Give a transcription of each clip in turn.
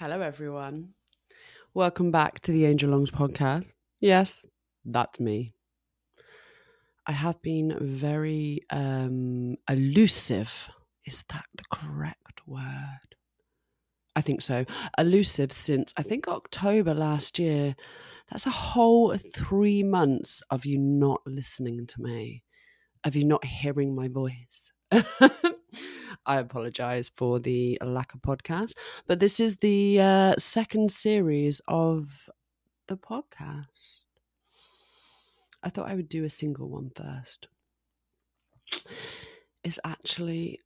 Hello, everyone. Welcome back to the Angel Longs podcast. Yes, that's me. I have been very um, elusive. Is that the correct word? I think so. Elusive since I think October last year. That's a whole three months of you not listening to me, of you not hearing my voice. I apologize for the lack of podcast, but this is the uh, second series of the podcast. I thought I would do a single one first. It's actually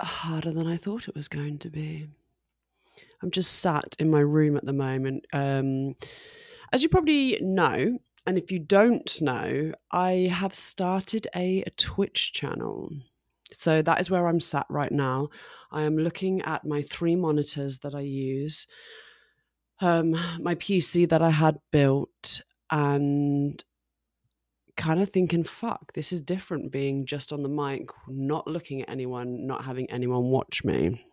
harder than I thought it was going to be. I'm just sat in my room at the moment. Um, as you probably know, and if you don't know, I have started a, a, Twitch channel. So that is where I'm sat right now. I am looking at my three monitors that I use, um, my PC that I had built, and kind of thinking, fuck, this is different being just on the mic, not looking at anyone, not having anyone watch me.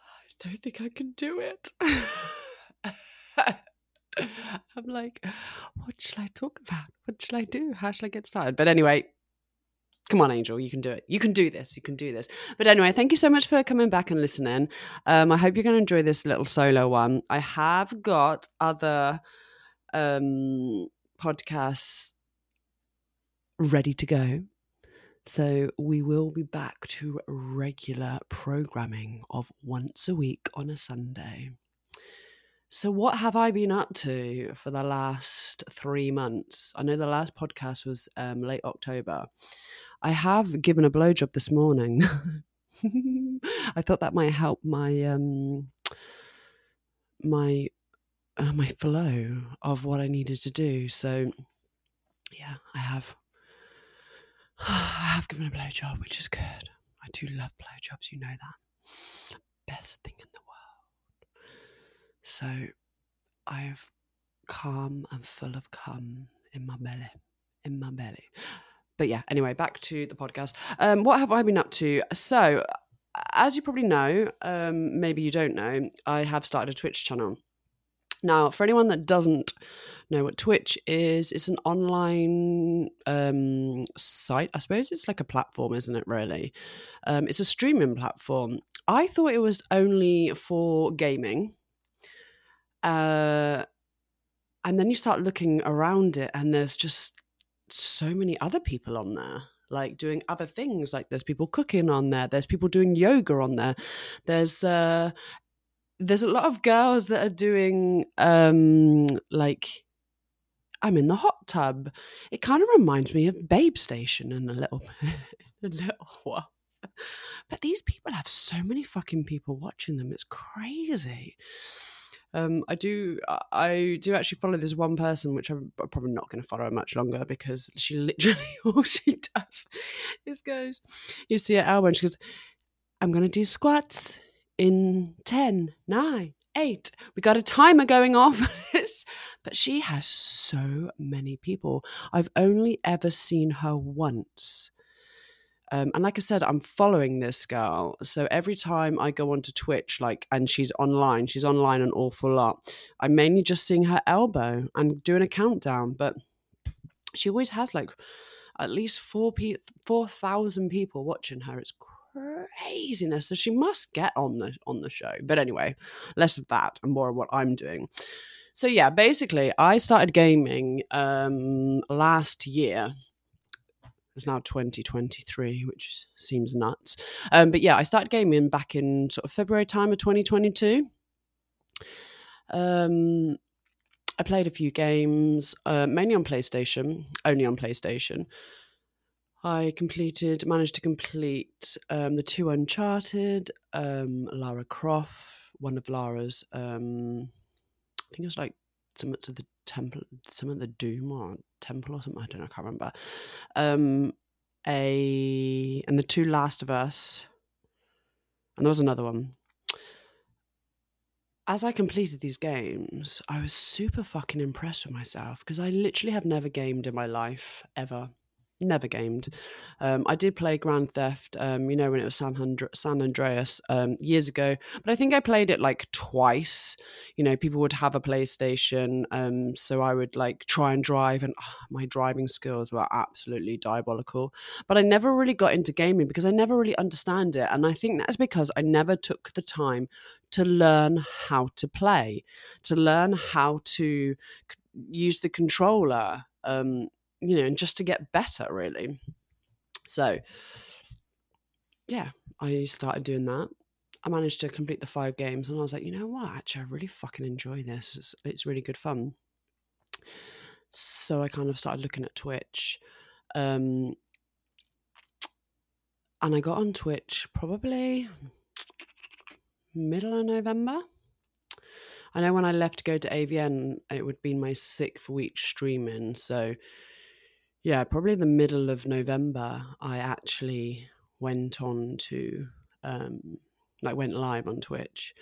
I don't think I can do it. I'm like, what shall I talk about? What shall I do? How shall I get started? But anyway, come on, Angel, you can do it. You can do this. You can do this. But anyway, thank you so much for coming back and listening. Um, I hope you're going to enjoy this little solo one. I have got other um, podcasts ready to go. So we will be back to regular programming of once a week on a Sunday. So, what have I been up to for the last three months? I know the last podcast was um, late October. I have given a blowjob this morning. I thought that might help my um, my uh, my flow of what I needed to do. So, yeah, I have. I have given a blowjob, which is good. I do love blowjobs, you know that. Best thing in. So I have calm and full of cum in my belly, in my belly. But yeah, anyway, back to the podcast. Um, what have I been up to? So, as you probably know, um, maybe you don't know, I have started a Twitch channel. Now, for anyone that doesn't know what Twitch is, it's an online um, site. I suppose it's like a platform, isn't it? Really, um, it's a streaming platform. I thought it was only for gaming, uh, and then you start looking around it, and there's just so many other people on there like doing other things like there's people cooking on there there's people doing yoga on there there's uh there's a lot of girls that are doing um like I'm in the hot tub. It kind of reminds me of Babe Station in a little a little while. But these people have so many fucking people watching them. It's crazy. Um, I do, I do actually follow this one person, which I'm probably not going to follow much longer because she literally all she does is goes, you see her elbow, and she goes, "I'm going to do squats in 10, 9, 8. We got a timer going off. For this." But she has so many people. I've only ever seen her once. Um, and like I said, I'm following this girl. So every time I go onto Twitch, like, and she's online, she's online an awful lot. I'm mainly just seeing her elbow and doing a countdown, but she always has like at least four pe- four thousand people watching her. It's craziness. So she must get on the on the show. But anyway, less of that and more of what I'm doing. So yeah, basically, I started gaming um, last year. It's now 2023, which seems nuts. Um, but yeah, I started gaming back in sort of February time of 2022. Um, I played a few games, uh, mainly on PlayStation, only on PlayStation. I completed, managed to complete um, the two Uncharted, um, Lara Croft, one of Lara's. Um, I think it was like something to the temple, something the Doom or Temple or something. I don't know. I can't remember. Um, a and the two Last of Us, and there was another one. As I completed these games, I was super fucking impressed with myself because I literally have never gamed in my life ever never gamed. Um, I did play Grand Theft, um, you know, when it was San, San Andreas um, years ago, but I think I played it like twice. You know, people would have a PlayStation, um, so I would like try and drive, and oh, my driving skills were absolutely diabolical. But I never really got into gaming because I never really understand it, and I think that's because I never took the time to learn how to play, to learn how to use the controller um, you know, and just to get better, really. So, yeah, I started doing that. I managed to complete the five games, and I was like, you know what? Actually, I really fucking enjoy this. It's, it's really good fun. So I kind of started looking at Twitch. Um, and I got on Twitch probably middle of November. I know when I left to go to AVN, it would be my sixth week streaming. So yeah, probably the middle of November, I actually went on to, um, like, went live on Twitch.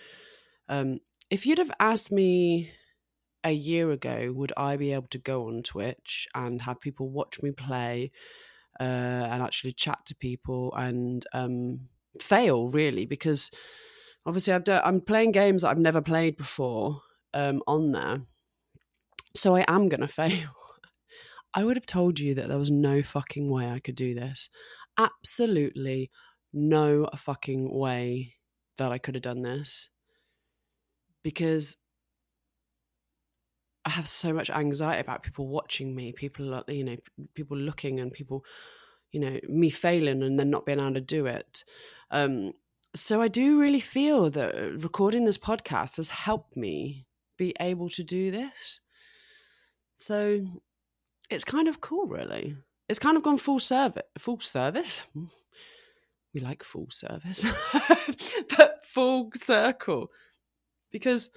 Um, if you'd have asked me a year ago, would I be able to go on Twitch and have people watch me play uh, and actually chat to people and um, fail, really? Because obviously, I've done, I'm playing games that I've never played before um, on there. So I am going to fail. I would have told you that there was no fucking way I could do this. Absolutely no fucking way that I could have done this. Because I have so much anxiety about people watching me, people, you know, people looking and people, you know, me failing and then not being able to do it. Um, so I do really feel that recording this podcast has helped me be able to do this. So it's kind of cool, really. It's kind of gone full service. Full service. We like full service, but full circle, because,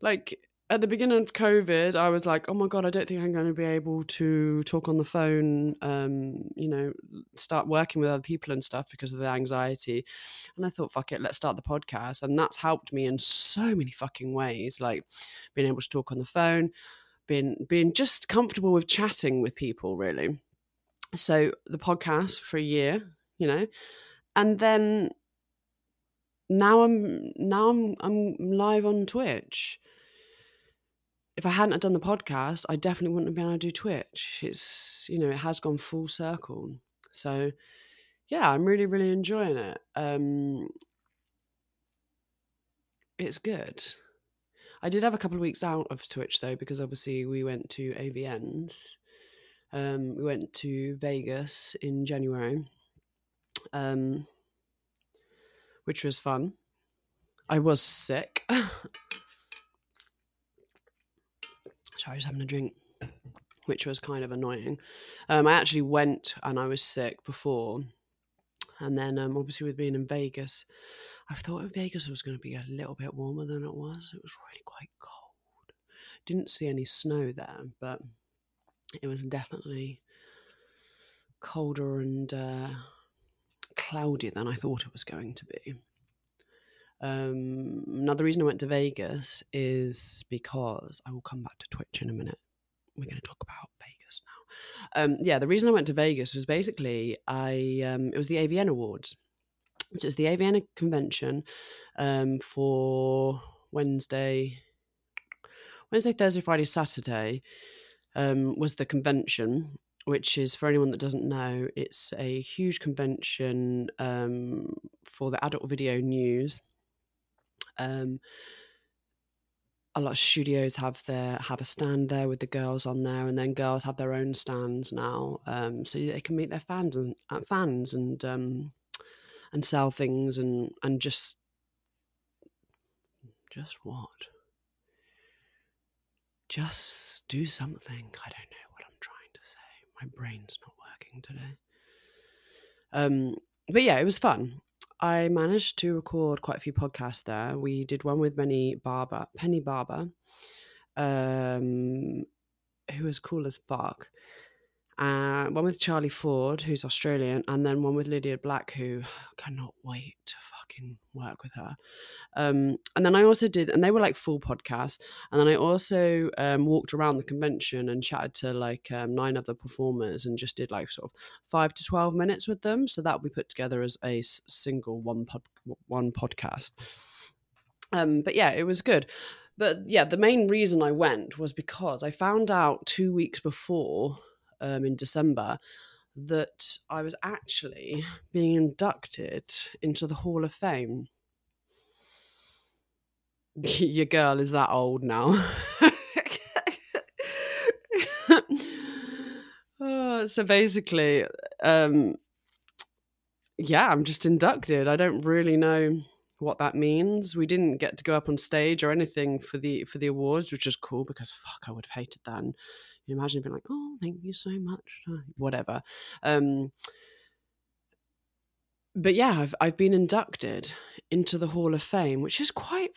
like, at the beginning of COVID, I was like, oh my God, I don't think I'm going to be able to talk on the phone, um, you know, start working with other people and stuff because of the anxiety. And I thought, fuck it, let's start the podcast. And that's helped me in so many fucking ways, like being able to talk on the phone, been being just comfortable with chatting with people really. So the podcast for a year you know and then now i'm now i'm i'm live on twitch. If i hadn't done the podcast i definitely wouldn't have been able to do twitch. It's you know it has gone full circle. So yeah i'm really really enjoying it. Um it's good I did have a couple of weeks out of Twitch though, because obviously we went to AVNs. Um, we went to Vegas in January, um, which was fun. I was sick. Sorry, I was having a drink, which was kind of annoying. Um, I actually went and I was sick before, and then um, obviously with being in Vegas, I thought Vegas was going to be a little bit warmer than it was. It was really quite cold. Didn't see any snow there, but it was definitely colder and uh, cloudier than I thought it was going to be. Um, another reason I went to Vegas is because I will come back to Twitch in a minute. We're going to talk about Vegas now. Um, yeah, the reason I went to Vegas was basically I um, it was the AVN Awards, so it's the AVN convention um, for Wednesday, Wednesday, Thursday, Friday, Saturday um, was the convention, which is for anyone that doesn't know, it's a huge convention um, for the adult video news. Um, a lot of studios have their have a stand there with the girls on there, and then girls have their own stands now, um, so they can meet their fans and uh, fans and um, and sell things and and just just what? Just do something. I don't know what i'm trying to say. My brain's not working today. Um but yeah it was fun. I managed to record quite a few podcasts there. We did one with penny barber penny barber um who was cool as fuck uh, one with Charlie Forde, who's Australian, and then one with Lydia Black, who cannot wait to fucking work with her. Um, and then I also did, and they were like full podcasts. And then I also um, walked around the convention and chatted to like um, nine other performers and just did like sort of five to 12 minutes with them. So that be put together as a single one, pod- one podcast. Um, but yeah, it was good. But yeah, the main reason I went was because I found out two weeks before um, in December that I was actually being inducted into the Hall of Fame. Your girl is that old now. oh, so basically, um, yeah, I'm just inducted. I don't really know what that means. We didn't get to go up on stage or anything for the for the awards, which is cool because fuck, I would have hated that. And imagine being like, "Oh, thank you so much," whatever. Um, but yeah, I've I've been inducted into the Hall of Fame, which is quite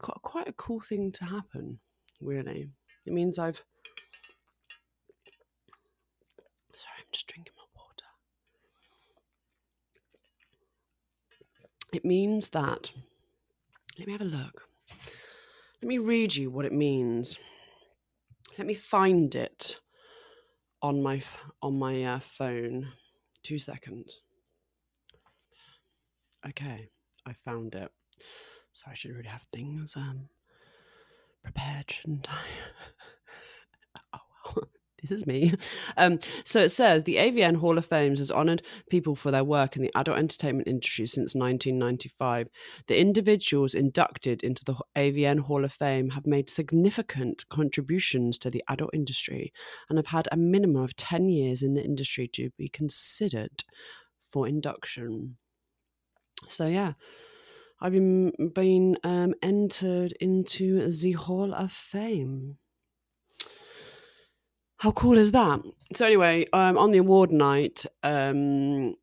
quite a cool thing to happen. Really, it means I've. Sorry, I'm just drinking my water. It means that. Let me have a look. Let me read you what it means. Let me find it on my on my uh, phone. Two seconds. Okay, I found it. So I should really have things um prepared, shouldn't I? oh well. This is me. Um, so it says the AVN Hall of Fame has honoured people for their work in the adult entertainment industry since 1995. The individuals inducted into the AVN Hall of Fame have made significant contributions to the adult industry and have had a minimum of 10 years in the industry to be considered for induction. So, yeah. I've been, been um, entered into the Hall of Fame. How cool is that? So anyway, um, on the award night, um,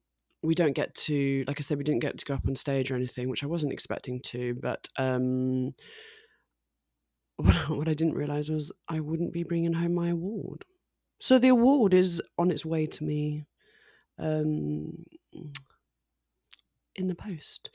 we don't get to, like I said, we didn't get to go up on stage or anything, which I wasn't expecting to. But um, what, what I didn't realize was I wouldn't be bringing home my award. So the award is on its way to me um, in the post.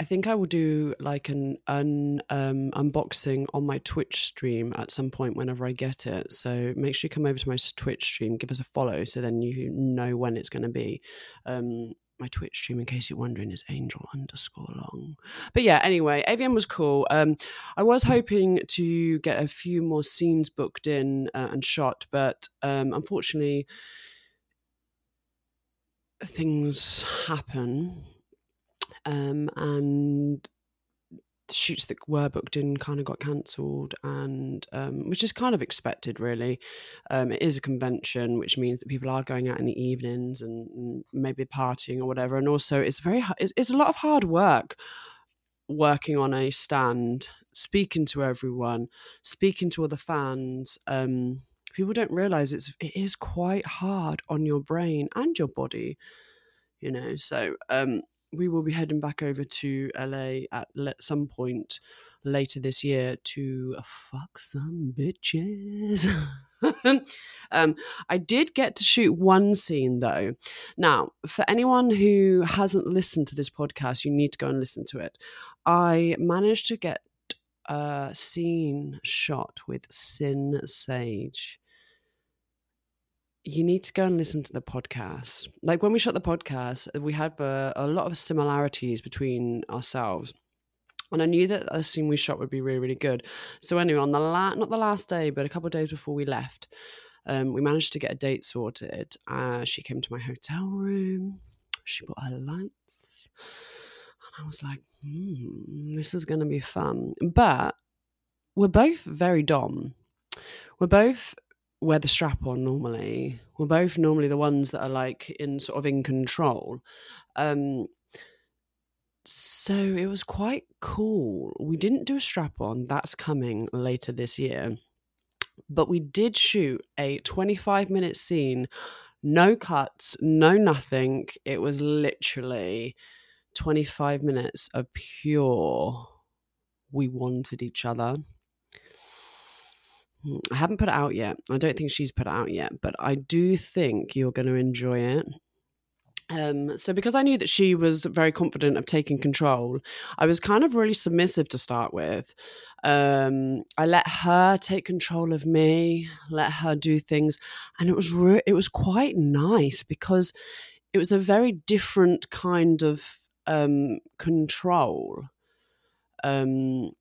I think I will do like an, an um, unboxing on my Twitch stream at some point whenever I get it. So make sure you come over to my Twitch stream, give us a follow, so then you know when it's going to be. Um, my Twitch stream, in case you're wondering, is angel underscore long. But yeah, anyway, AVN was cool. Um, I was hoping to get a few more scenes booked in uh, and shot, but um, unfortunately, things happen um, and shoots that were booked in kind of got cancelled and um, which is kind of expected really. Um, it is a convention which means that people are going out in the evenings and, and maybe partying or whatever. And also it's very it's, it's a lot of hard work working on a stand speaking to everyone speaking to other fans. Um, people don't realize it's it is quite hard on your brain and your body you know? So um we will be heading back over to LA at some point later this year to fuck some bitches. um, I did get to shoot one scene though. Now, for anyone who hasn't listened to this podcast, you need to go and listen to it. I managed to get a scene shot with Sin Sage you need to go and listen to the podcast. Like when we shot the podcast, we had uh, a lot of similarities between ourselves. And I knew that the scene we shot would be really, really good. So anyway, on the la- not the last day, but a couple of days before we left, um, we managed to get a date sorted. Uh, she came to my hotel room. She brought her lights, and I was like, hmm, "This is going to be fun." But we're both very dom. We're both wear the strap on normally. We're both normally the ones that are like in sort of in control. Um, so it was quite cool. We didn't do a strap on, that's coming later this year. But we did shoot a 25 minute scene, no cuts, no nothing. It was literally 25 minutes of pure, we wanted each other I haven't put it out yet. I don't think she's put it out yet, but I do think you're going to enjoy it. Um, so because I knew that she was very confident of taking control, I was kind of really submissive to start with. Um, I let her take control of me, let her do things, and it was re- it was quite nice because it was a very different kind of um, control. Um,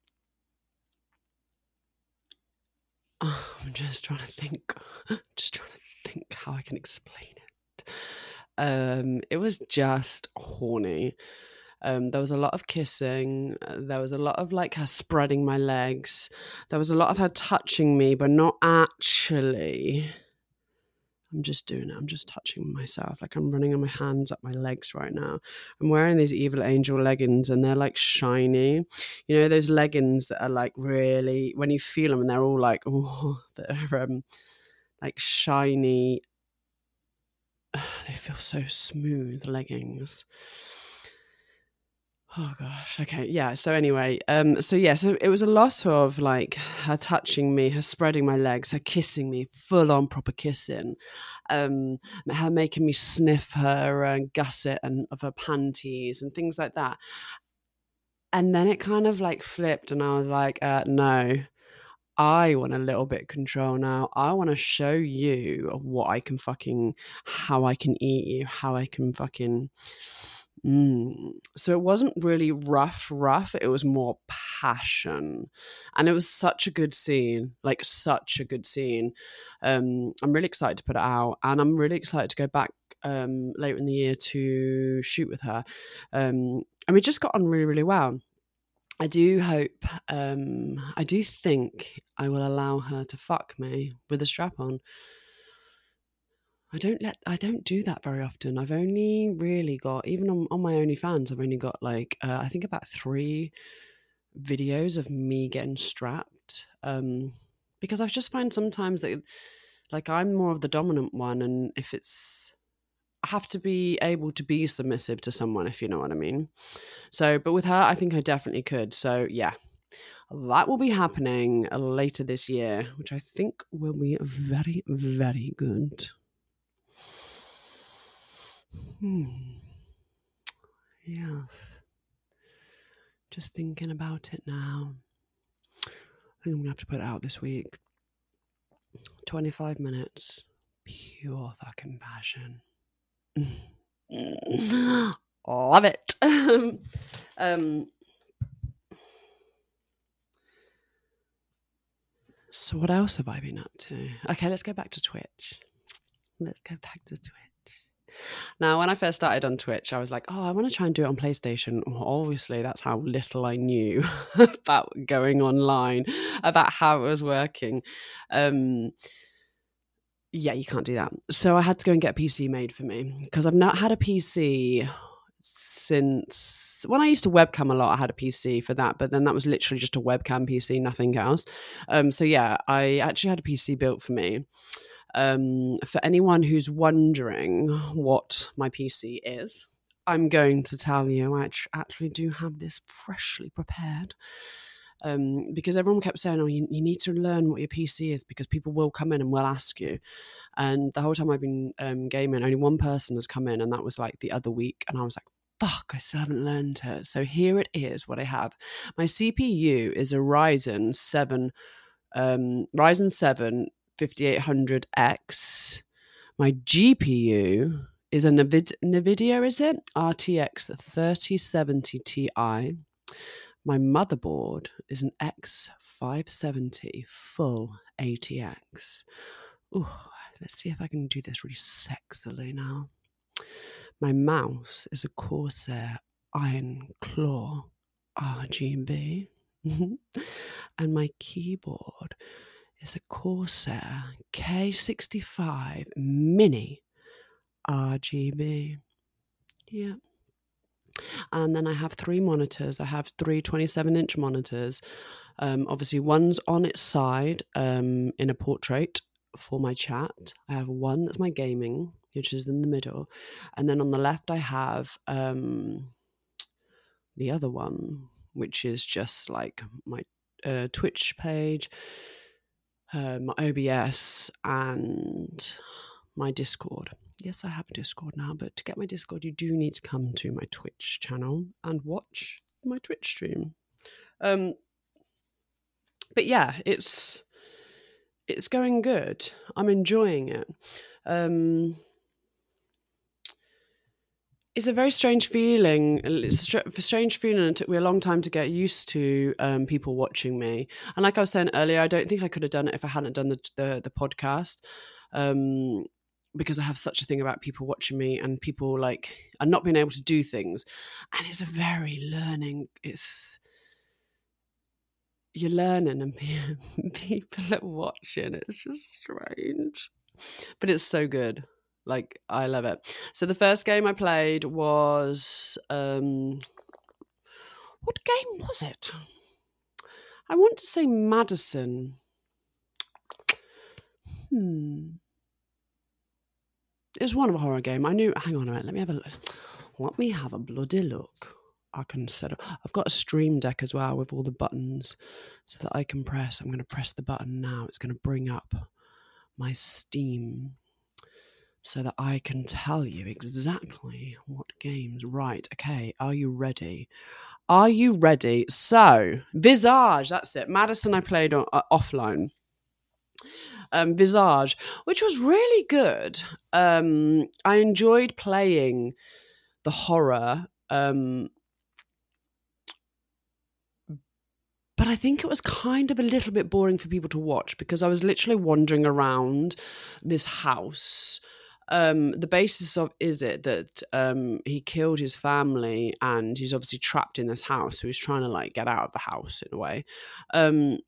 I'm just trying to think, just trying to think how I can explain it. Um, it was just horny. Um, there was a lot of kissing. Uh, there was a lot of like her spreading my legs. There was a lot of her touching me, but not actually. I'm just doing it. I'm just touching myself. Like I'm running on my hands up my legs right now. I'm wearing these Evil Angel leggings and they're like shiny. You know, those leggings that are like really, when you feel them and they're all like, oh, they're um, like shiny they feel so smooth leggings oh gosh. Okay. Yeah. So anyway um so yeah. So it was a lot of like her touching me her spreading my legs her kissing me full on proper kissing um her making me sniff her uh, gusset and of her panties and things like that. And then it kind of like flipped and i was like uh no. I want a little bit control now. I want to show you what I can fucking, how I can eat you, how I can fucking. Mm. So it wasn't really rough, rough. It was more passion, and it was such a good scene, like such a good scene. Um, I'm really excited to put it out, and I'm really excited to go back um, later in the year to shoot with her. Um, and we just got on really, really well. I do hope, um, I do think I will allow her to fuck me with a strap on. I don't let, I don't do that very often. I've only really got, even on, on my OnlyFans, I've only got like, uh, I think about three videos of me getting strapped. Um, because I've just find sometimes that, like, I'm more of the dominant one, and if it's, I have to be able to be submissive to someone, if you know what I mean. So, but with her, I think I definitely could. So, yeah, that will be happening later this year, which I think will be very, very good. Hmm. Yes. Just thinking about it now. I think I'm to have to put it out this week. 25 minutes. Pure fucking passion. Love it. um, so, what else have I been up to? Okay, let's go back to Twitch. Let's go back to Twitch. Now, when I first started on Twitch, I was like, oh, I want to try and do it on PlayStation. Obviously, that's how little I knew about going online, about how it was working. Um, yeah, you can't do that. So I had to go and get a PC made for me because I've not had a PC since when I used to webcam a lot. I had a PC for that, but then that was literally just a webcam PC, nothing else. Um, so yeah, I actually had a PC built for me. Um, for anyone who's wondering what my PC is, I'm going to tell you. I actually do have this freshly prepared um, because everyone kept saying, "Oh, you, you, need to learn what your PC is because people will come in and will ask you." And the whole time I've been um, gaming, only one person has come in, and that was like the other week, and I was like, "Fuck, I still haven't learned it." So here it is, what I have. My CPU is a Ryzen seven, um, Ryzen seven 5800X. My GPU is a NVIDIA, is it? RTX 3070 Ti. My motherboard is an X570 full ATX. Ooh, let's see if I can do this really sexily now. My mouse is a Corsair Iron Claw RGB. and my keyboard is a Corsair K65 Mini RGB. Yeah. And then I have three monitors. I have three 27 inch monitors. Um, obviously, one's on its side um, in a portrait for my chat. I have one that's my gaming, which is in the middle. And then on the left, I have um, the other one, which is just like my uh, Twitch page. Uh, my OBS and my Discord. Yes, I have a Discord now, but to get my Discord, you do need to come to my Twitch channel and watch my Twitch stream. Um, but yeah, it's it's going good. I'm enjoying it. Um, it's a very strange feeling. It's a strange feeling. and It took me a long time to get used to um, people watching me. And like I was saying earlier, I don't think I could have done it if I hadn't done the the, the podcast. Um, because I have such a thing about people watching me and people like and not being able to do things, and it's a very learning. It's you're learning and people are watching. It's just strange, but it's so good. Like I love it. So the first game I played was um what game was it? I want to say Madison. Hmm. It was one of a horror game. I knew. Hang on a minute. Let me have a look. Let me have a bloody look. I can set up. I've got a stream deck as well with all the buttons so that I can press. I'm going to press the button now. It's going to bring up my Steam so that I can tell you exactly what games. Right, okay, are you ready? Are you ready? So, Visage, that's it. Madison, I played on, uh, offline. Um, Visage, which was really good. Um, I enjoyed playing the horror. Um, but I think it was kind of a little bit boring for people to watch because I was literally wandering around this house um, the basis of is it that um, he killed his family and he's obviously trapped in this house, so he's trying to like get out of the house in a way. Um,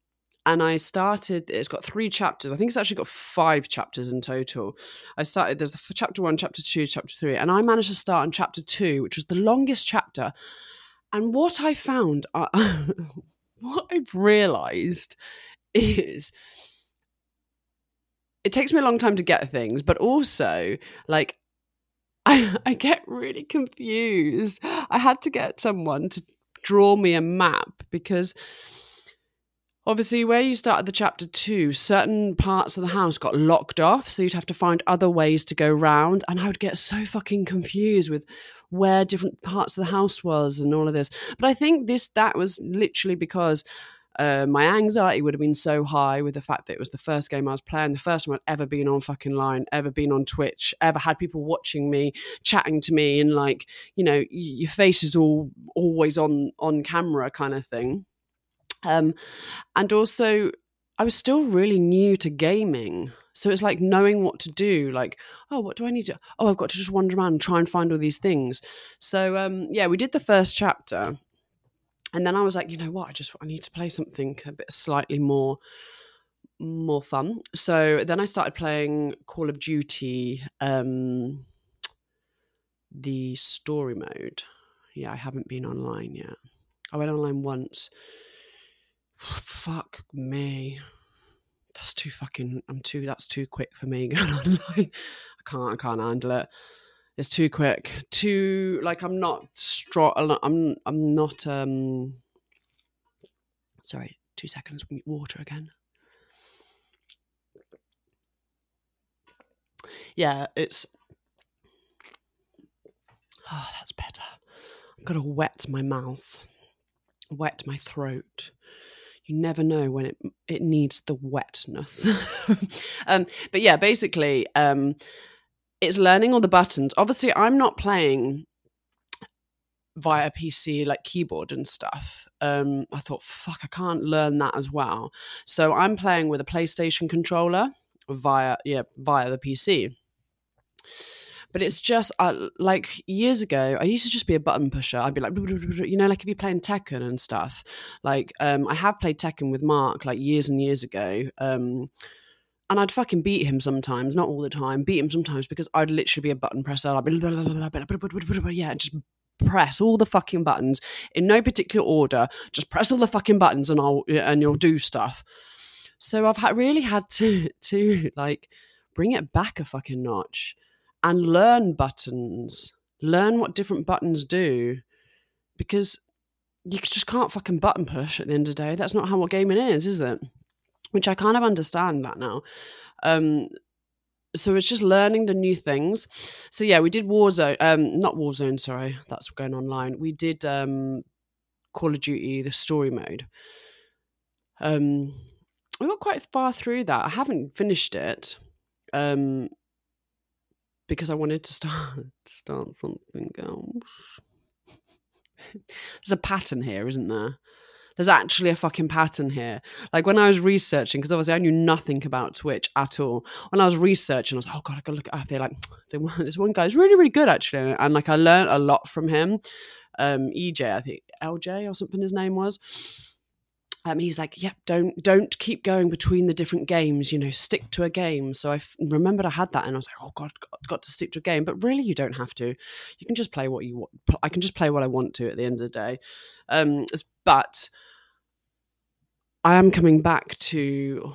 and I started. It's got three chapters. I think it's actually got five chapters in total. I started. There's the chapter one, chapter two, chapter three, and I managed to start on chapter two, which was the longest chapter. And what I found, uh, what I've realised is it takes me a long time to get things, but also like I, I get really confused. I had to get someone to draw me a map because obviously where you started the chapter two certain parts of the house got locked off so you'd have to find other ways to go round and i would get so fucking confused with where different parts of the house was and all of this but i think this that was literally because uh, my anxiety would have been so high with the fact that it was the first game I was playing, the first time I'd ever been on fucking line, ever been on Twitch, ever had people watching me, chatting to me, and like, you know, your face is all always on on camera kind of thing. Um, and also, I was still really new to gaming. So it's like knowing what to do. Like, oh, what do I need to? Oh, I've got to just wander around and try and find all these things. So um, yeah, we did the first chapter, and then I was like, you know what? I just I need to play something a bit slightly more more fun. So then I started playing Call of Duty, um, the story mode. Yeah, I haven't been online yet. I went online once. Fuck me. That's too fucking. I'm too. That's too quick for me going online. I can't. I can't handle it it's too quick. Too like i'm not strong i'm i'm not um sorry two seconds water again. Yeah it's oh that's better. Got to wet my mouth wet my throat. You never know when it it needs the wetness. Um but yeah basically um it's learning all the buttons. Obviously, I'm not playing via PC like keyboard and stuff. Um, I thought, fuck, I can't learn that as well. So I'm playing with a PlayStation controller via yeah via the PC. But it's just uh, like years ago, I used to just be a button pusher. I'd be like, you know, like if you're playing Tekken and stuff. Like um, I have played Tekken with Mark like years and years ago. Um, and I'd fucking beat him sometimes, not all the time, beat him sometimes because I'd literally be a button presser. I'd be, yeah, just press all the fucking buttons in no particular order. Just press all the fucking buttons and I'll and you'll do stuff. So I've really had to to like bring it back a fucking notch and learn buttons, learn what different buttons do, because you just can't fucking button push at the end of the day. That's not how what gaming is, is it? Which I kind of understand that now. Um, so it's just learning the new things. So yeah, we did Warzone, um, not Warzone, sorry, that's going online. We did um, Call of Duty, the story mode. Um, we got quite far through that. I haven't finished it um, because I wanted to start start something else. There's a pattern here, isn't there? There's actually a fucking pattern here. Like when I was researching, because obviously I knew nothing about Twitch at all. When I was researching, I was like, oh god, I gotta look at. They're like, this one guy's really, really good actually, and like I learned a lot from him. Um, EJ, I think LJ or something his name was. Um, he's like, "Yep, yeah, don't don't keep going between the different games. You know, stick to a game." So I f- remembered I had that, and I was like, "Oh God, got, got to stick to a game." But really, you don't have to. You can just play what you want. I can just play what I want to at the end of the day. Um, but I am coming back to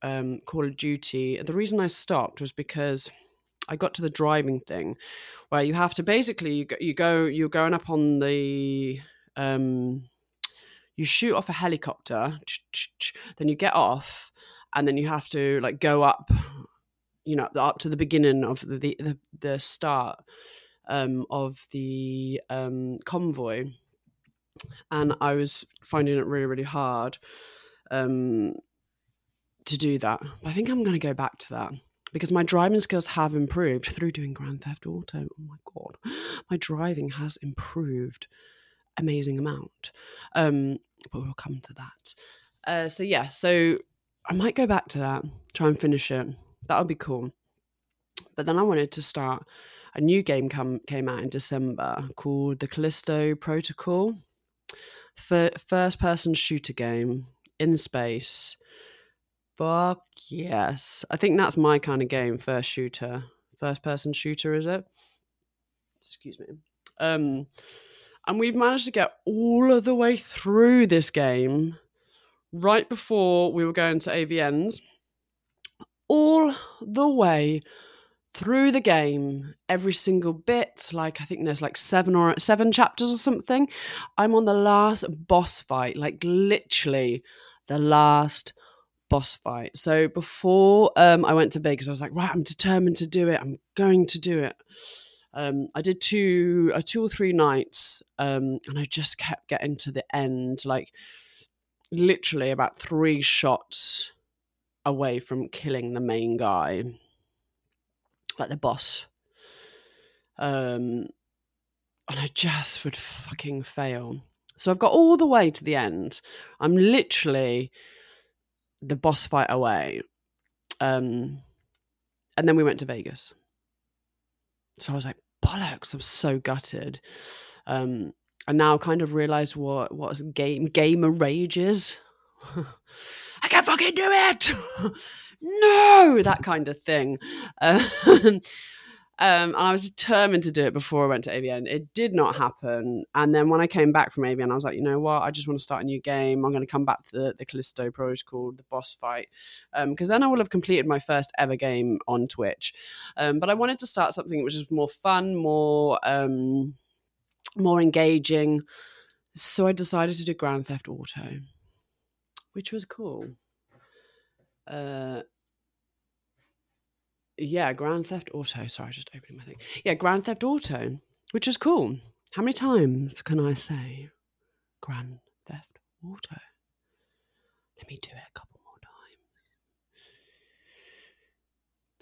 um, Call of Duty. The reason I stopped was because I got to the driving thing, where you have to basically you go, you go you're going up on the um, you shoot off a helicopter, then you get off, and then you have to like go up, you know, up to the beginning of the the, the start um, of the um, convoy, and I was finding it really really hard um, to do that. I think I'm going to go back to that because my driving skills have improved through doing Grand Theft Auto. Oh my god, my driving has improved amazing amount. Um, but we'll come to that. Uh, so yeah, so I might go back to that, try and finish it. That would be cool. But then I wanted to start a new game come came out in December called the Callisto Protocol. First person shooter game in space. Fuck yes. I think that's my kind of game, first shooter. First person shooter, is it? Excuse me. Um and we've managed to get all of the way through this game right before we were going to AVNs. All the way through the game, every single bit. Like I think there's like seven or seven chapters or something. I'm on the last boss fight, like literally the last boss fight. So before um, I went to Vegas, I was like, right, I'm determined to do it. I'm going to do it. Um, I did two, uh, two or three nights, um, and I just kept getting to the end, like literally about three shots away from killing the main guy, like the boss. Um, and I just would fucking fail. So I've got all the way to the end. I'm literally the boss fight away. Um, and then we went to Vegas. So I was like, bollocks, I'm so gutted. Um, and now kind of realized what what game gamer rage is. I can't fucking do it. no, that kind of thing. Uh, um, and I was determined to do it before I went to AVN. It did not happen. And then when I came back from AVN, I was like, you know what? I just want to start a new game. I'm going to come back to the, the Callisto Protocol, the boss fight, because um, then I will have completed my first ever game on Twitch. Um, but I wanted to start something which is more fun, more um, more engaging. So I decided to do Grand Theft Auto, which was cool. Uh, yeah, Grand Theft Auto. Sorry, just opening my thing. Yeah, Grand Theft Auto, which is cool. How many times can I say Grand Theft Auto? Let me do it a couple more times.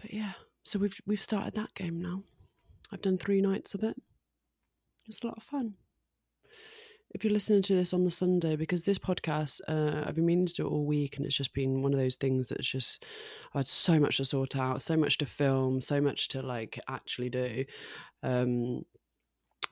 But yeah, so we've we've started that game now. I've done three nights of it. It's a lot of fun if you're listening to this on the Sunday, because this podcast, uh, I've been meaning to do it all week, and it's just been one of those things that's just I had so much to sort out, so much to film, so much to like actually do. Um,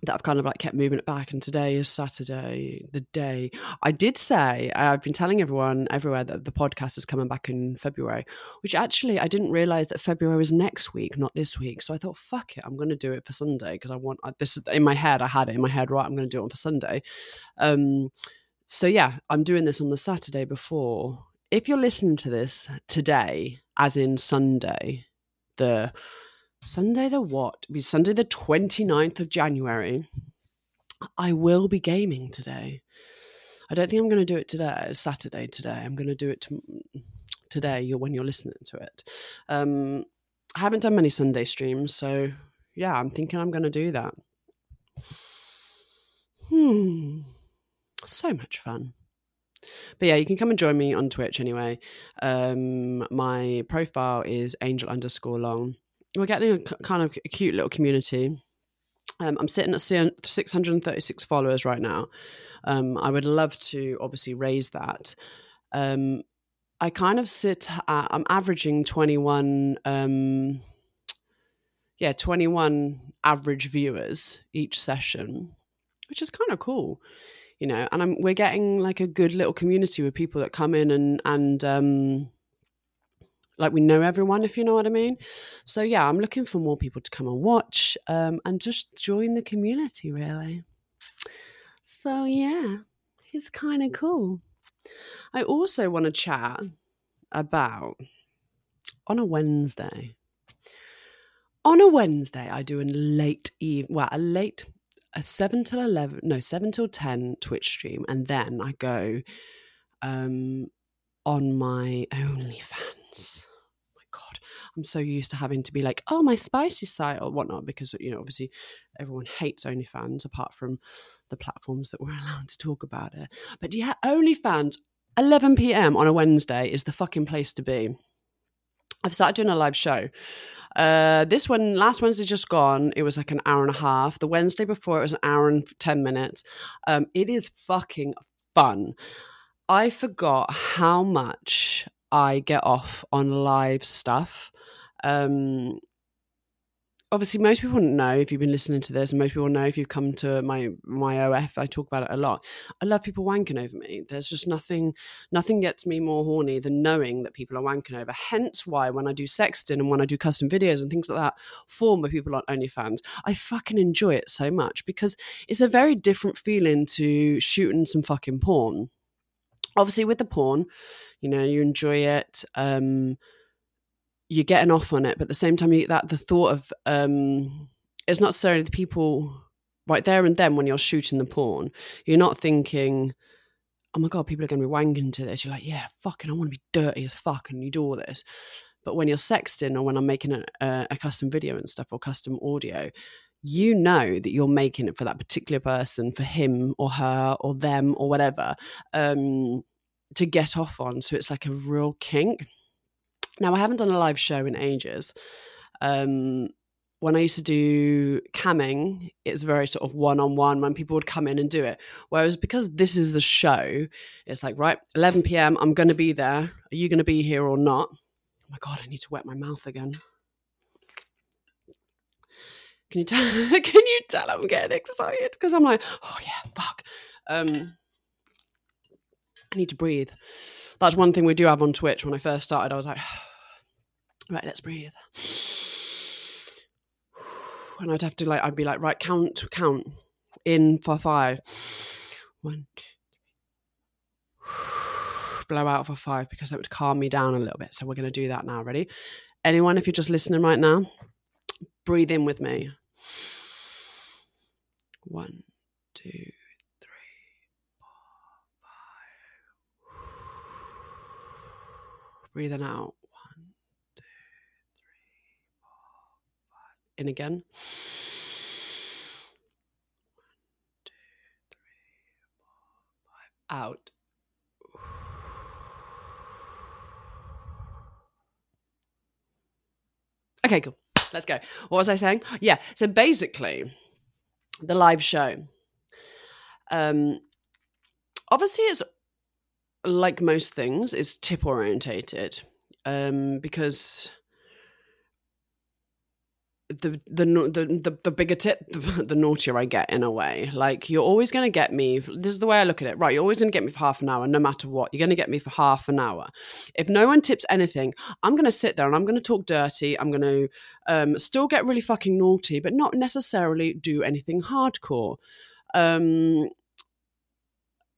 that I've kind of like kept moving it back. And today is Saturday, the day I did say I've been telling everyone everywhere that the podcast is coming back in February, which actually I didn't realize that February was next week, not this week. So I thought, fuck it, I'm going to do it for Sunday because I want this in my head. I had it in my head, right? I'm going to do it on for Sunday. Um, so yeah, I'm doing this on the Saturday before. If you're listening to this today, as in Sunday, the Sunday the what? It'll Be Sunday the 29th of January. I will be gaming today. I don't think I'm going to do it today, Saturday today. I'm going to do it to, today you're when you're listening to it um i haven't done many sunday streams so yeah i'm thinking i'm going to do that hmm so much fun but yeah, you can come and join me on Twitch anyway. Um, my profile is angel underscore long. We're getting a kind of a cute little community. Um, I'm sitting at 636 followers right now. Um, I would love to obviously raise that. Um, I kind of sit at, I'm averaging 21, um, yeah, 21 average viewers each session, which is kind of cool you know and I'm, we're getting like a good little community with people that come in and and um like we know everyone if you know what i mean. So yeah i'm looking for more people to come and watch um and just join the community really. So yeah it's kind of cool. I also want to chat about on a wednesday on a wednesday i do a late eve well a late a 7 till 11 no 7 till 10 twitch stream and then i go um on my onlyfans i'm so used to having to be like oh my spicy site or whatnot because you know obviously everyone hates onlyfans apart from the platforms that we're allowed to talk about it but yeah onlyfans 11 p.m on a wednesday is the fucking place to be i've started doing a live show uh, this one, last Wednesday just gone, it was like an hour and a half. The Wednesday before, it was an hour and 10 minutes. Um, it is fucking fun. I forgot how much I get off on live stuff. Um, obviously most people know if you've been listening to this and most people know if you've come to my my OF I talk about it a lot. I love people wanking over me. There's just nothing nothing gets me more horny than knowing that people are wanking over. Hence why when I do sexting and when I do custom videos and things like that for my people on OnlyFans I fucking enjoy it so much because it's a very different feeling to shooting some fucking porn. Obviously with the porn you know you enjoy it um you're getting off on it, but at the same time, you, that the thought of um, it's not necessarily the people right there and then when you're shooting the porn, you're not thinking, oh my god, people are going to be wanking to this. You're like, yeah, fucking, I want to be dirty as fuck, and you do all this. But when you're sexting or when I'm making a, a, a custom video and stuff or custom audio, you know that you're making it for that particular person, for him or her or them or whatever, um, to get off on. So it's like a real kink. Now, I haven't done a live show in ages. Um, when I used to do camming, it's very sort of one on one when people would come in and do it. Whereas because this is the show, it's like, right, 11 p.m., I'm going to be there. Are you going to be here or not? Oh my God, I need to wet my mouth again. Can you tell? Can you tell I'm getting excited because I'm like, oh yeah, fuck. Um, I need to breathe. That's one thing we do have on Twitch. When I first started, I was like, right, let's breathe. And I'd have to like, I'd be like, right, count, count in for five. One, two. Blow out for five because that would calm me down a little bit. So we're going to do that now. Ready? Anyone, if you're just listening right now, breathe in with me. One, two, three, four, five. Breathing out. In again. One, two, three, four, five. Out. Okay, cool. Let's go. What was I saying? Yeah. So basically, the live show. Um, obviously, it's like most things, it's tip orientated. Um, because the the the the, bigger tip, the, the naughtier I get in a way. Like you're always going to get me. This is the way I look at it. Right, you're always going to get me for half an hour, no matter what. You're going to get me for half an hour. If no one tips anything, I'm going to sit there and I'm going to talk dirty. I'm going to um, still get really fucking naughty, but not necessarily do anything hardcore. Um,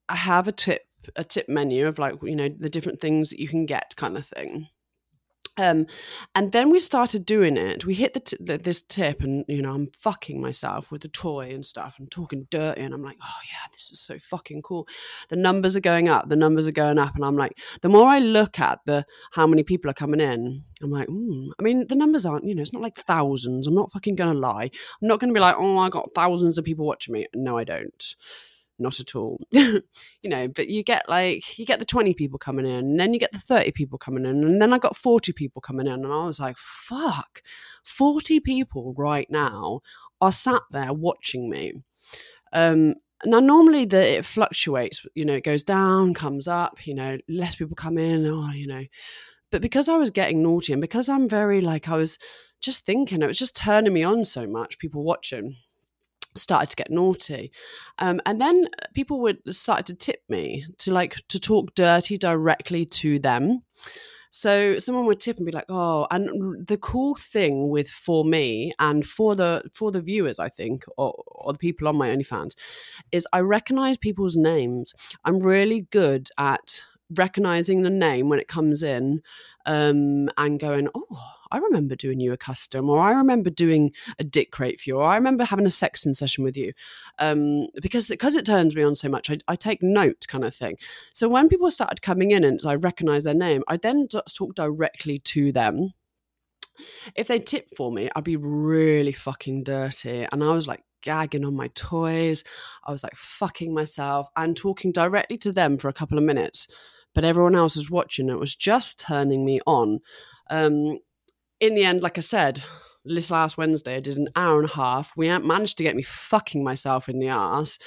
I have a tip a tip menu of like you know the different things that you can get, kind of thing. Um, and then we started doing it. We hit the, t- this tip, and you know, I'm fucking myself with the toy and stuff. I'm talking dirty, and I'm like, oh yeah, this is so fucking cool. The numbers are going up. The numbers are going up, and I'm like, the more I look at the how many people are coming in, I'm like, mm. I mean, the numbers aren't. You know, it's not like thousands. I'm not fucking gonna lie. I'm not gonna be like, oh, I got thousands of people watching me. No, I don't not at all. You know but you get like you get the 20 people coming in and then you get the 30 people coming in and then i got 40 people coming in and i was like fuck 40 people right now are sat there watching me. Um now normally the it fluctuates you know it goes down comes up you know less people come in oh you know. But because i was getting naughty and because i'm very like i was just thinking it was just turning me on so much people watching started to get naughty. Um, and then people would started to tip me to like to talk dirty directly to them. So someone would tip and be like oh and the cool thing with for me and for the for the viewers i think or, or the people on my onlyfans is i recognize people's names. I'm really good at recognizing the name when it comes in um, and going oh I remember doing you a custom, or I remember doing a dick rate for you, or I remember having a sexting session with you. Um, because because it turns me on so much, I, I, take note, kind of thing. So when people started coming in and I recognize their name, I then talk directly to them. If they tip for me, I'd be really fucking dirty, and I was like gagging on my toys. I was like fucking myself and talking directly to them for a couple of minutes. But everyone else was watching. And it was just turning me on. Um, in the end, like I said, this last Wednesday, I did an hour and a half. We managed to get me fucking myself in the ass.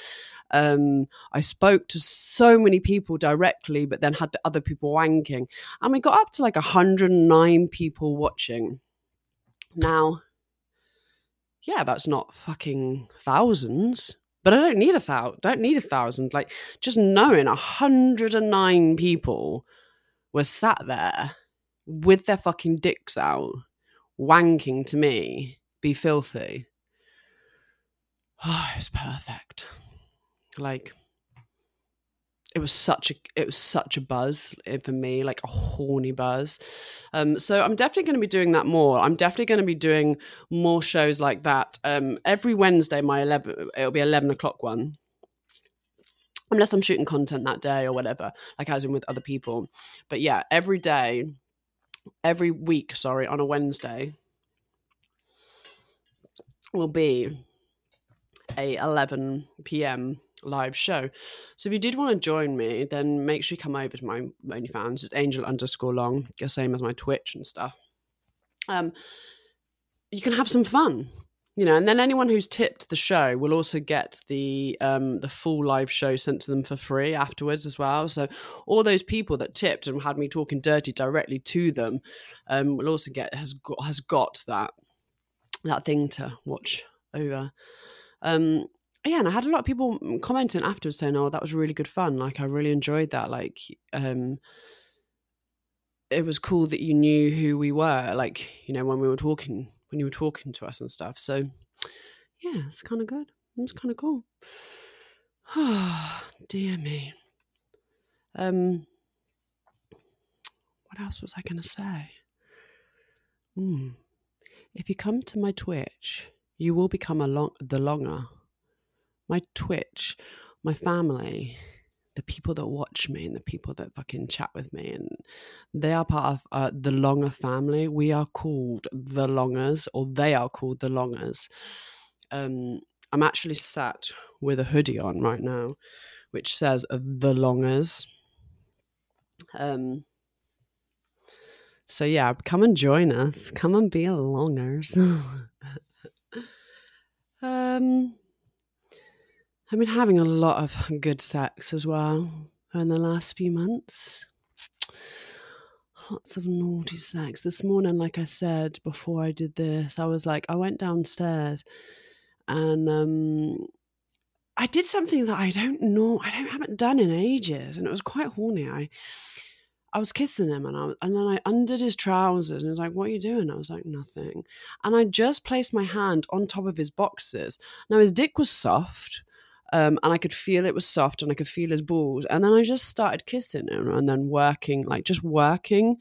Um, I spoke to so many people directly, but then had the other people wanking. And we got up to like 109 people watching. Now, yeah, that's not fucking thousands, but I don't need a thousand. Don't need a thousand. Like just knowing 109 people were sat there with their fucking dicks out, wanking to me, be filthy. Oh, it was perfect. Like it was such a it was such a buzz for me, like a horny buzz. Um, so I'm definitely going to be doing that more. I'm definitely going to be doing more shows like that. Um, every Wednesday, my eleven it'll be eleven o'clock one unless I'm shooting content that day or whatever, like I was in with other people. But yeah, every day every week, sorry, on a Wednesday will be a 11 p.m. live show. So if you did want to join me, then make sure you come over to my OnlyFans. It's angel underscore long, the same as my Twitch and stuff. Um, you can have some fun you know, and then anyone who's tipped the show will also get the um, the full live show sent to them for free afterwards as well. So all those people that tipped and had me talking dirty directly to them um, will also get has got has got that that thing to watch over. Um, yeah, and I had a lot of people commenting afterwards saying, "Oh, that was really good fun. Like, I really enjoyed that. Like, um, it was cool that you knew who we were. Like, you know, when we were talking when you were talking to us and stuff. So yeah, it's kind of good. It's kind of cool. Oh, dear me. Um, what else was I going to say? Mm. If you come to my Twitch, you will become a long the longer. My Twitch, my family, the people that watch me and the people that fucking chat with me and they are part of uh, the longer family. We are called the longers or they are called the longers. Um i'm actually sat with a hoodie on right now which says the longers. Um so yeah come and join us. Come and be a longers. Um I've been having a lot of good sex as well in the last few months. Lots of naughty sex. This morning, like I said before I did this, I was like, I went downstairs and um, I did something that I don't know, I don't haven't done in ages, and it was quite horny. I I was kissing him, and I was, and then I undid his trousers, and he was like, "What are you doing?" I was like, "Nothing," and I just placed my hand on top of his boxes. Now his dick was soft, um, and I could feel it was soft and I could feel his balls. And then I just started kissing him and then working, like just working.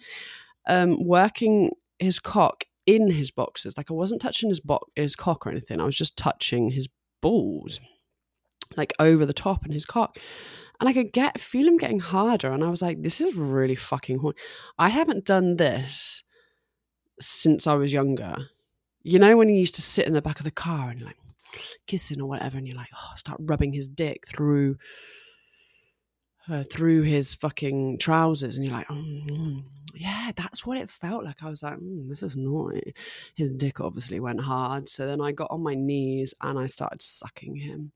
um, working his cock in his boxes. Like I wasn't touching his bo- his cock or anything. I was just touching his balls, like over the top and his cock. And I could get feel him getting harder, and I was like, "This is really fucking horny." I haven't done this since I was younger. You know when you used to sit in the back of the car and like kissing or whatever, and you're like, "Oh," start rubbing his dick through uh, through his fucking trousers, and you're like, oh, yeah, that's what it felt like. I was like, mm, this is naughty. His dick obviously went hard, so then I got on my knees and I started sucking him.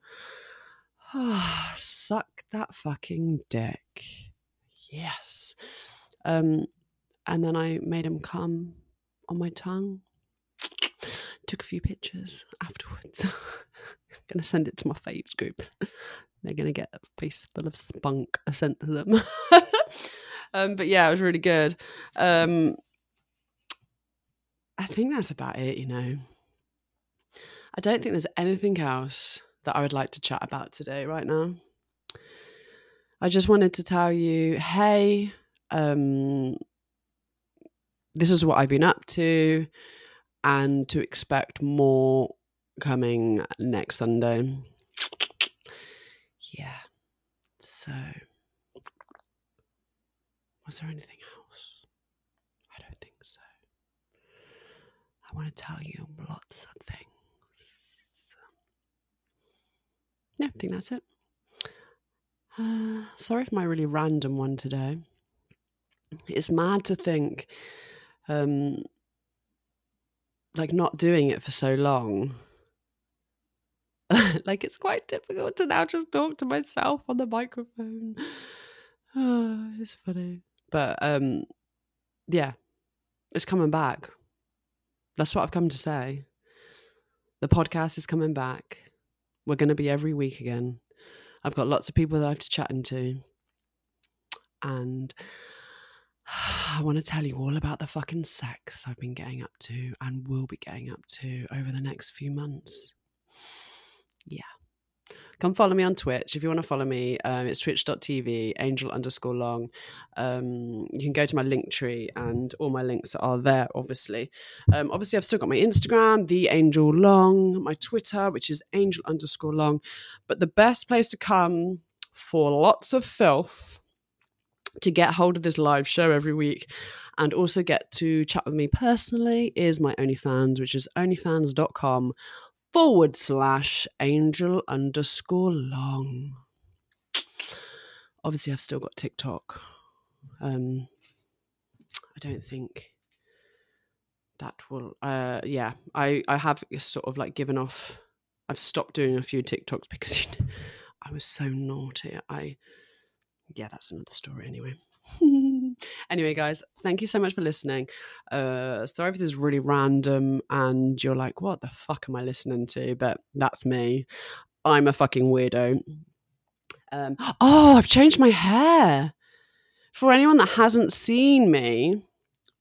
Suck that fucking dick, yes. Um, and then I made him come on my tongue. Took a few pictures afterwards. Gonna send it to my faves group they're to get a face full of spunk sent to them. um, but yeah, it was really good. Um, I think that's about it, you know. I don't think there's anything else that I would like to chat about today, right now. I just wanted to tell you hey, um, this is what I've been up to, and to expect more coming next Sunday yeah. So, was there anything else? I don't think so. I want to tell you lots of things. Yeah, I think that's it. Uh, sorry for my really random one today. It's mad to think, um, like not doing it for so long like it's quite difficult to now just talk to myself on the microphone. Oh, it's funny. But um yeah, it's coming back. That's what I've come to say. The podcast is coming back. We're going to be every week again. I've got lots of people that I have to chat into. And I want to tell you all about the fucking sex I've been getting up to and will be getting up to over the next few months. Yeah. Come follow me on twitch if you want to follow me um, it's twitch.tv angel underscore long. Um, you can go to my Linktree and all my links are there obviously. Um, obviously i've still got my instagram the angel long my twitter which is angel underscore long. But the best place to come for lots of filth to get hold of this live show every week and also get to chat with me personally is my OnlyFans, which is onlyfans.com forward slash angel underscore long. Obviously, I've still got TikTok. Um, I don't think that will. Uh, yeah, I I have sort of like given off. I've stopped doing a few TikToks because I was so naughty. I yeah, that's another story anyway. anyway, guys, thank you so much for listening. Uh, sorry if this is really random and you're like, what the fuck am I listening to? But that's me. I'm a fucking weirdo. Um, oh, I've changed my hair. For anyone that hasn't seen me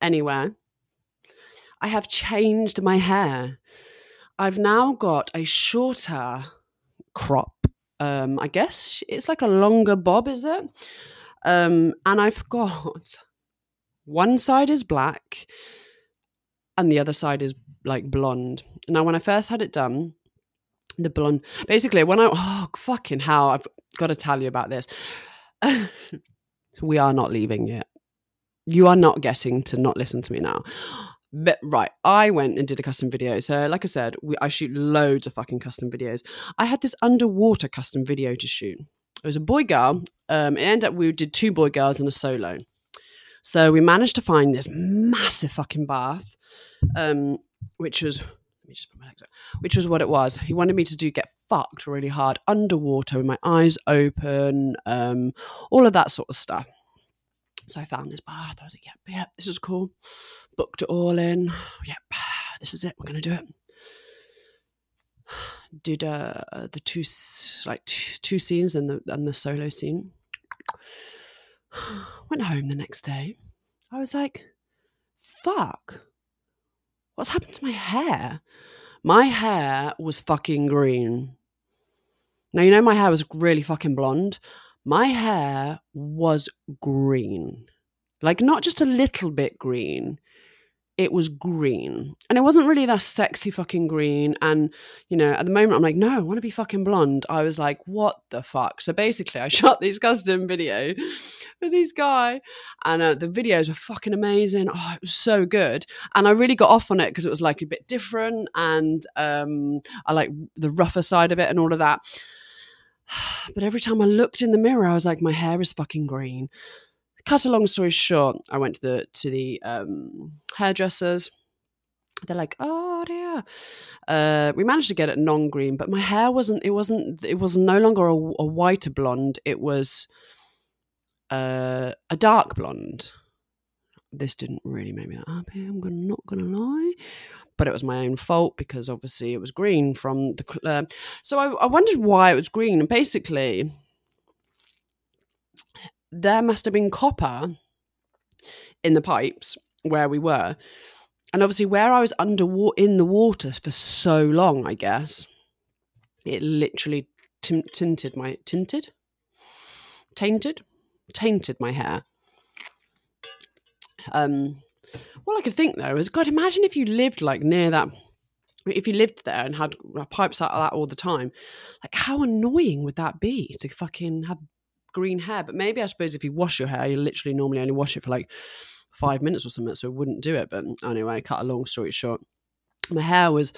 anywhere, I have changed my hair. I've now got a shorter crop. Um, I guess it's like a longer bob, is it? Um, and I've got one side is black and the other side is like blonde. Now, when I first had it done, the blonde, basically, when I, oh, fucking hell, I've got to tell you about this. we are not leaving yet. You are not getting to not listen to me now. But right, I went and did a custom video. So, like I said, we, I shoot loads of fucking custom videos. I had this underwater custom video to shoot. It was a boy girl. Um, it ended up we did two boy girls and a solo. So we managed to find this massive fucking bath, um, which was let me just put my legs up, which was what it was. He wanted me to do get fucked really hard underwater with my eyes open, um, all of that sort of stuff. So I found this bath. I was like, yep, yep, this is cool. Booked it all in. Yep, this is it. We're gonna do it did uh, the two like two, two scenes and the and the solo scene. Went home the next day. I was like, "Fuck, what's happened to my hair?" My hair was fucking green. Now you know my hair was really fucking blonde. My hair was green. like not just a little bit green it was green. And it wasn't really that sexy fucking green. And you know at the moment i'm like no i want to be fucking blonde. I was like what the fuck? So basically i shot these custom video with this guy. And uh, the videos were fucking amazing. Oh it was so good. And i really got off on it because it was like a bit different. And um i like the rougher side of it and all of that. But every time i looked in the mirror i was like my hair is fucking green cut a long story short, I went to the to the um, hairdressers. They're like, oh dear. Uh, we managed to get it non-green, but my hair wasn't. It wasn't. It was no longer a, a whiter blonde. It was uh, a dark blonde. This didn't really make me that happy. I'm gonna, not gonna lie, but it was my own fault because obviously it was green from the. Uh, so I, I wondered why it was green, and basically there must have been copper in the pipes where we were. And obviously, where I was under in the water for so long, I guess it literally t- tinted my tinted, tainted, tainted my hair. Um, all I could think though is, God, imagine if you lived like near that. If you lived there and had pipes out of that all the time, like how annoying would that be to fucking have green hair. But maybe I suppose if you wash your hair, you literally normally only wash it for like five minutes or something, so it wouldn't do it. But anyway, cut a long story short, my hair was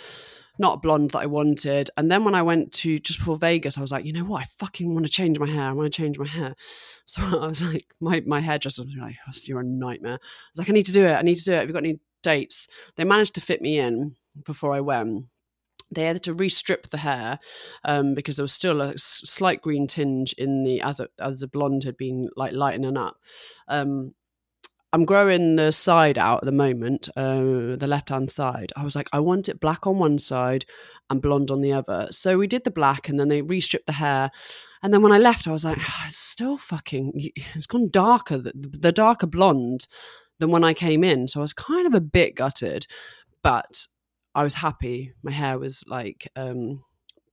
not blonde that I wanted. And then when I went to just before Vegas, I was like, you know what? I fucking want to change my hair. I want to change my hair. So I was like, my, my hairdresser was like, oh, you're a nightmare. I was like, I need to do it. I need to do it. Have you got any dates? They managed to fit me in before I went they had to restrip the hair um, because there was still a slight green tinge in the as a as a blonde had been like lightening up. Um, I'm growing the side out at the moment, uh, the left hand side. I was like, I want it black on one side and blonde on the other. So we did the black, and then they restripped the hair. And then when I left, I was like, oh, it's still fucking. It's gone darker, the, the darker blonde than when I came in. So I was kind of a bit gutted, but I was happy. My hair was like um,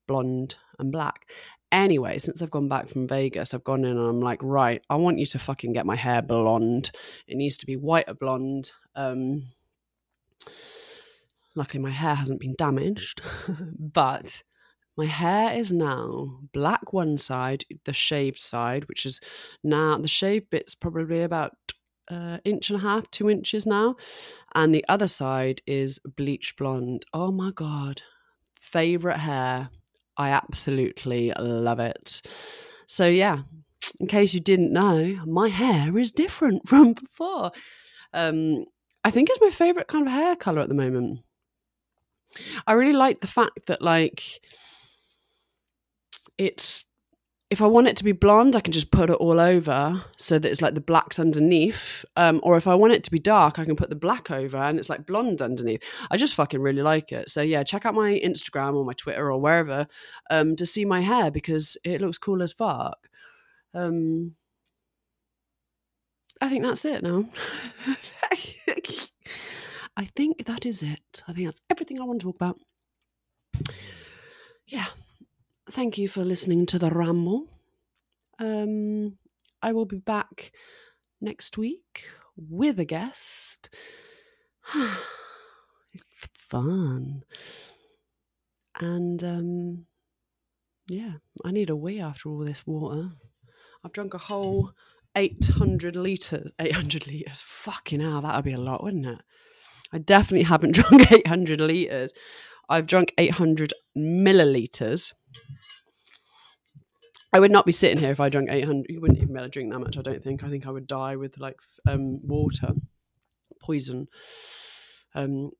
blonde and black. Anyway, since I've gone back from Vegas, I've gone in and I'm like, right, I want you to fucking get my hair blonde. It needs to be white or blonde. Um, luckily, my hair hasn't been damaged, but my hair is now black one side, the shaved side, which is now the shaved bit's probably about uh, inch and a half, two inches now. And the other side is bleach blonde. Oh my God. Favorite hair. I absolutely love it. So, yeah, in case you didn't know, my hair is different from before. Um, I think it's my favorite kind of hair color at the moment. I really like the fact that, like, it's if I want it to be blonde, I can just put it all over so that it's like the black's underneath. Um, or if I want it to be dark, I can put the black over and it's like blonde underneath. I just fucking really like it. So yeah, check out my Instagram or my Twitter or wherever um, to see my hair because it looks cool as fuck. Um, I think that's it now. I think that is it. I think that's everything I want to talk about. Yeah. Thank you for listening to the ramble. Um, I will be back next week with a guest. Fun. And um, yeah, I need a wee after all this water. I've drunk a whole 800 litres. 800 litres. Fucking hell, that would be a lot, wouldn't it? I definitely haven't drunk 800 litres. I've drunk 800 millilitres. I would not be sitting here if I drank 800. You wouldn't even be able to drink that much, I don't think. I think I would die with like um, water, poison. Um,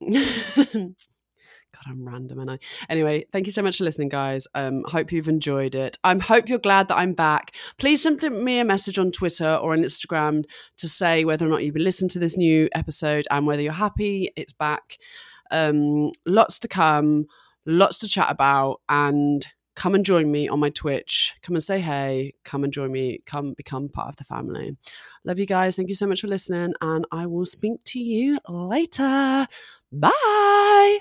God, I'm random, and I. Anyway, thank you so much for listening, guys. Um, hope you've enjoyed it. I hope you're glad that I'm back. Please send me a message on Twitter or on Instagram to say whether or not you've listening to this new episode and whether you're happy it's back. Um, lots to come, lots to chat about, and come and join me on my Twitch. Come and say hey. Come and join me. Come become part of the family. Love you guys. Thank you so much for listening, and I will speak to you later. Bye.